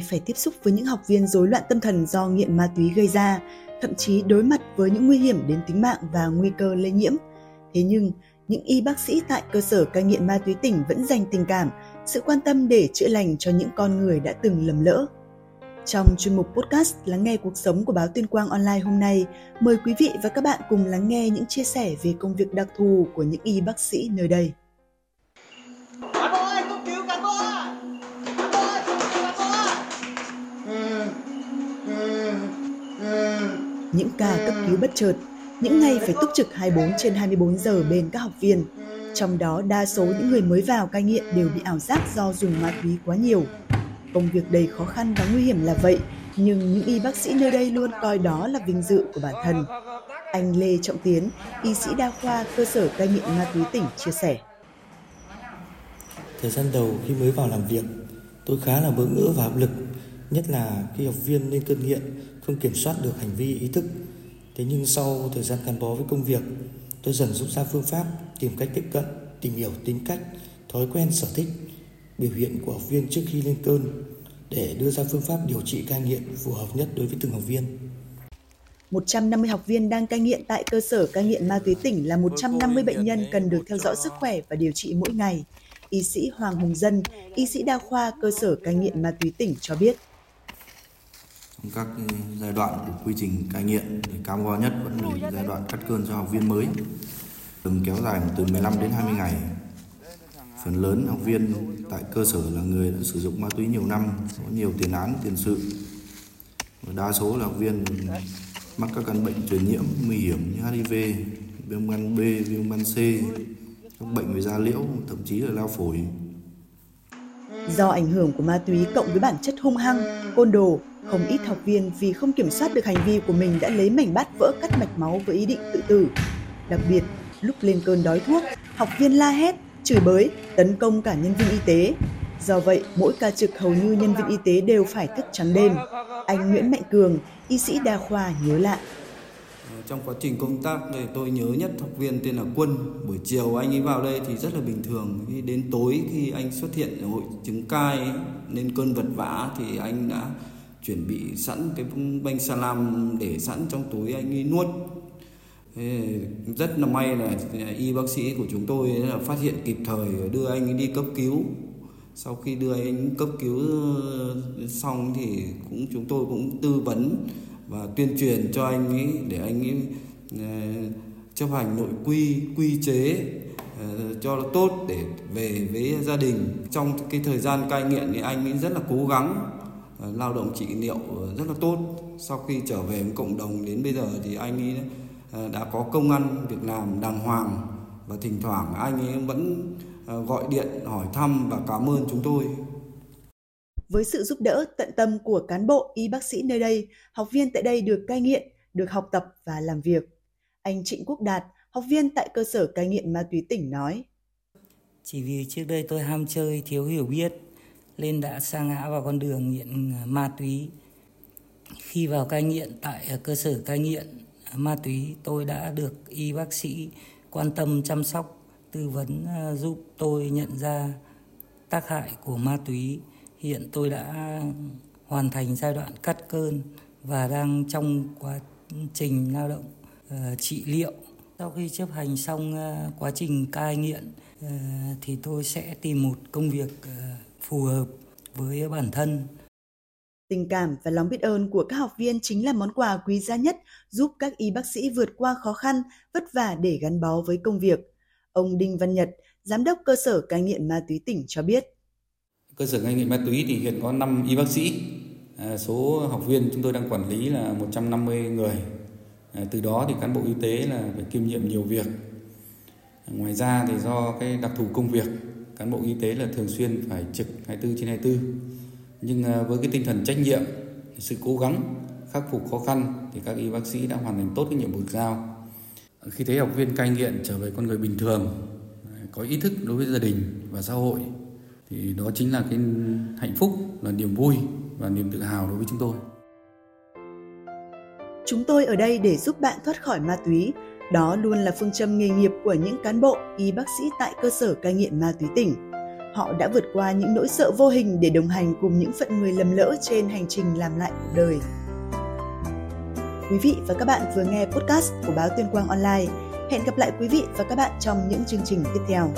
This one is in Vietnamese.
Phải tiếp xúc với những học viên rối loạn tâm thần do nghiện ma túy gây ra, thậm chí đối mặt với những nguy hiểm đến tính mạng và nguy cơ lây nhiễm. Thế nhưng, những y bác sĩ tại cơ sở cai nghiện ma túy tỉnh vẫn dành tình cảm, sự quan tâm để chữa lành cho những con người đã từng lầm lỡ. Trong chuyên mục podcast Lắng nghe cuộc sống của báo Tuyên Quang Online hôm nay, mời quý vị và các bạn cùng lắng nghe những chia sẻ về công việc đặc thù của những y bác sĩ nơi đây. Những ca cấp cứu bất chợt, những ngày phải túc trực 24 trên 24 giờ bên các học viên. Trong đó đa số những người mới vào cai nghiện đều bị ảo giác do dùng ma túy quá nhiều. Công việc đầy khó khăn và nguy hiểm là vậy, nhưng những y bác sĩ nơi đây luôn coi đó là vinh dự của bản thân. Anh Lê Trọng Tiến, y sĩ đa khoa cơ sở cai nghiện ma túy tỉnh chia sẻ. Thời gian đầu khi mới vào làm việc, tôi khá là bỡ ngỡ và áp lực, nhất là khi học viên lên cơn nghiện không kiểm soát được hành vi ý thức. Thế nhưng sau thời gian gắn bó với công việc, tôi dần rút ra phương pháp tìm cách tiếp cận, tìm hiểu tính cách, thói quen sở thích, biểu hiện của học viên trước khi lên cơn để đưa ra phương pháp điều trị cai nghiện phù hợp nhất đối với từng học viên. 150 học viên đang cai nghiện tại cơ sở cai nghiện ma túy tỉnh là 150 bệnh nhân cần được theo dõi sức khỏe và điều trị mỗi ngày. Y sĩ Hoàng Hùng Dân, y sĩ đa khoa cơ sở cai nghiện ma túy tỉnh cho biết. Trong các giai đoạn của quy trình cai nghiện thì cam go nhất vẫn là giai đoạn cắt cơn cho học viên mới. Từng kéo dài từ 15 đến 20 ngày. Phần lớn học viên tại cơ sở là người đã sử dụng ma túy nhiều năm, có nhiều tiền án, tiền sự. Và đa số là học viên mắc các căn bệnh truyền nhiễm nguy hiểm như HIV, viêm gan B, viêm gan C, các bệnh về da liễu, thậm chí là lao phổi. Do ảnh hưởng của ma túy cộng với bản chất hung hăng, côn đồ, không ít học viên vì không kiểm soát được hành vi của mình đã lấy mảnh bát vỡ cắt mạch máu với ý định tự tử. Đặc biệt, lúc lên cơn đói thuốc, học viên la hét, chửi bới, tấn công cả nhân viên y tế. Do vậy, mỗi ca trực hầu như nhân viên y tế đều phải thức trắng đêm. Anh Nguyễn Mạnh Cường, y sĩ đa khoa nhớ lại. Ờ, trong quá trình công tác thì tôi nhớ nhất học viên tên là Quân. Buổi chiều anh ấy vào đây thì rất là bình thường. Khi đến tối khi anh xuất hiện ở hội chứng cai ấy, nên cơn vật vã thì anh đã chuẩn bị sẵn cái bánh salam để sẵn trong túi anh ấy nuốt. Thế rất là may là à, y bác sĩ của chúng tôi là phát hiện kịp thời đưa anh ấy đi cấp cứu. Sau khi đưa anh cấp cứu ờ, xong thì cũng chúng tôi cũng tư vấn và tuyên truyền cho anh ấy để anh ấy uh, ờ, chấp hành nội quy quy chế uh, cho nó tốt để về với gia đình. Trong cái thời gian cai nghiện thì anh ấy rất là cố gắng uh, lao động trị liệu rất là tốt. Sau khi trở về với cộng đồng đến bây giờ thì anh ấy uh, đã có công ăn việc làm đàng hoàng và thỉnh thoảng anh ấy vẫn uh, gọi điện hỏi thăm và cảm ơn chúng tôi. Với sự giúp đỡ tận tâm của cán bộ y bác sĩ nơi đây, học viên tại đây được cai nghiện, được học tập và làm việc. Anh Trịnh Quốc Đạt, học viên tại cơ sở cai nghiện ma túy tỉnh nói. Chỉ vì trước đây tôi ham chơi, thiếu hiểu biết, nên đã sa ngã vào con đường nghiện à, ma túy. Khi vào cai nghiện tại à, cơ sở cai nghiện à, ma túy, tôi đã được y bác sĩ quan tâm chăm sóc, tư vấn giúp tôi nhận ra tác hại của ma túy. Hiện tôi đã hoàn thành giai đoạn cắt cơn và đang trong quá trình lao động uh, trị liệu. Sau khi chấp hành xong uh, quá trình cai nghiện uh, thì tôi sẽ tìm một công việc uh, phù hợp với bản thân. Tình cảm và lòng biết ơn của các học viên chính là món quà quý giá nhất giúp các y bác sĩ vượt qua khó khăn, vất vả để gắn bó với công việc. Ông Đinh Văn Nhật, giám đốc cơ sở cai nghiện ma túy tỉnh cho biết. Cơ sở cai nghiện ma túy thì hiện có 5 y bác sĩ. À, số học viên chúng tôi đang quản lý là 150 người. À, từ đó thì cán bộ y tế là phải kiêm nhiệm nhiều việc. À, ngoài ra thì do cái đặc thù công việc, cán bộ y tế là thường xuyên phải trực 24 trên 24. Nhưng à, với cái tinh thần trách nhiệm, sự cố gắng khắc phục khó khăn thì các y bác sĩ đã hoàn thành tốt cái nhiệm vụ được giao. Khi thấy học viên cai nghiện trở về con người bình thường, à, có ý thức đối với gia đình và xã hội thì đó chính là cái hạnh phúc là niềm vui và niềm tự hào đối với chúng tôi Chúng tôi ở đây để giúp bạn thoát khỏi ma túy. Đó luôn là phương châm nghề nghiệp của những cán bộ, y bác sĩ tại cơ sở cai nghiện ma túy tỉnh. Họ đã vượt qua những nỗi sợ vô hình để đồng hành cùng những phận người lầm lỡ trên hành trình làm lại cuộc đời. Quý vị và các bạn vừa nghe podcast của báo Tuyên Quang Online. Hẹn gặp lại quý vị và các bạn trong những chương trình tiếp theo.